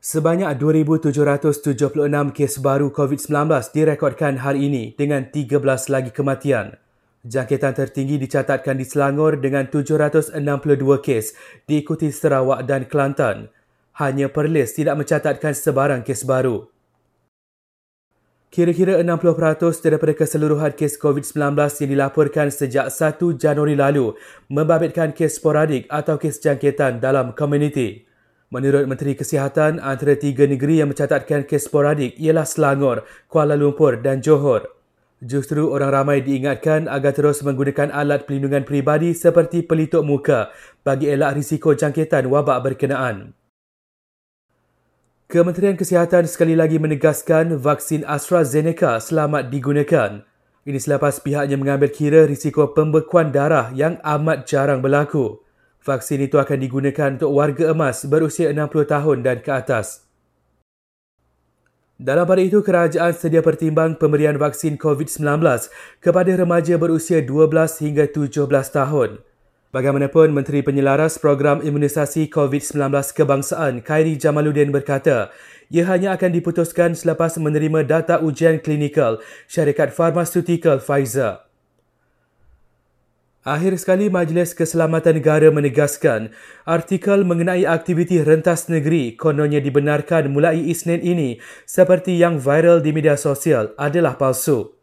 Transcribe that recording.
Sebanyak 2,776 kes baru COVID-19 direkodkan hari ini dengan 13 lagi kematian. Jangkitan tertinggi dicatatkan di Selangor dengan 762 kes diikuti Sarawak dan Kelantan. Hanya Perlis tidak mencatatkan sebarang kes baru. Kira-kira 60% daripada keseluruhan kes COVID-19 yang dilaporkan sejak 1 Januari lalu membabitkan kes sporadik atau kes jangkitan dalam komuniti. Menurut Menteri Kesihatan, antara tiga negeri yang mencatatkan kes sporadik ialah Selangor, Kuala Lumpur dan Johor. Justru orang ramai diingatkan agar terus menggunakan alat pelindungan peribadi seperti pelitup muka bagi elak risiko jangkitan wabak berkenaan. Kementerian Kesihatan sekali lagi menegaskan vaksin AstraZeneca selamat digunakan. Ini selepas pihaknya mengambil kira risiko pembekuan darah yang amat jarang berlaku. Vaksin itu akan digunakan untuk warga emas berusia 60 tahun dan ke atas. Dalam pada itu, kerajaan sedia pertimbang pemberian vaksin COVID-19 kepada remaja berusia 12 hingga 17 tahun. Bagaimanapun, Menteri Penyelaras Program Imunisasi COVID-19 Kebangsaan Khairi Jamaluddin berkata, ia hanya akan diputuskan selepas menerima data ujian klinikal syarikat farmaseutical Pfizer. Akhir sekali, Majlis Keselamatan Negara menegaskan artikel mengenai aktiviti rentas negeri kononnya dibenarkan mulai Isnin ini seperti yang viral di media sosial adalah palsu.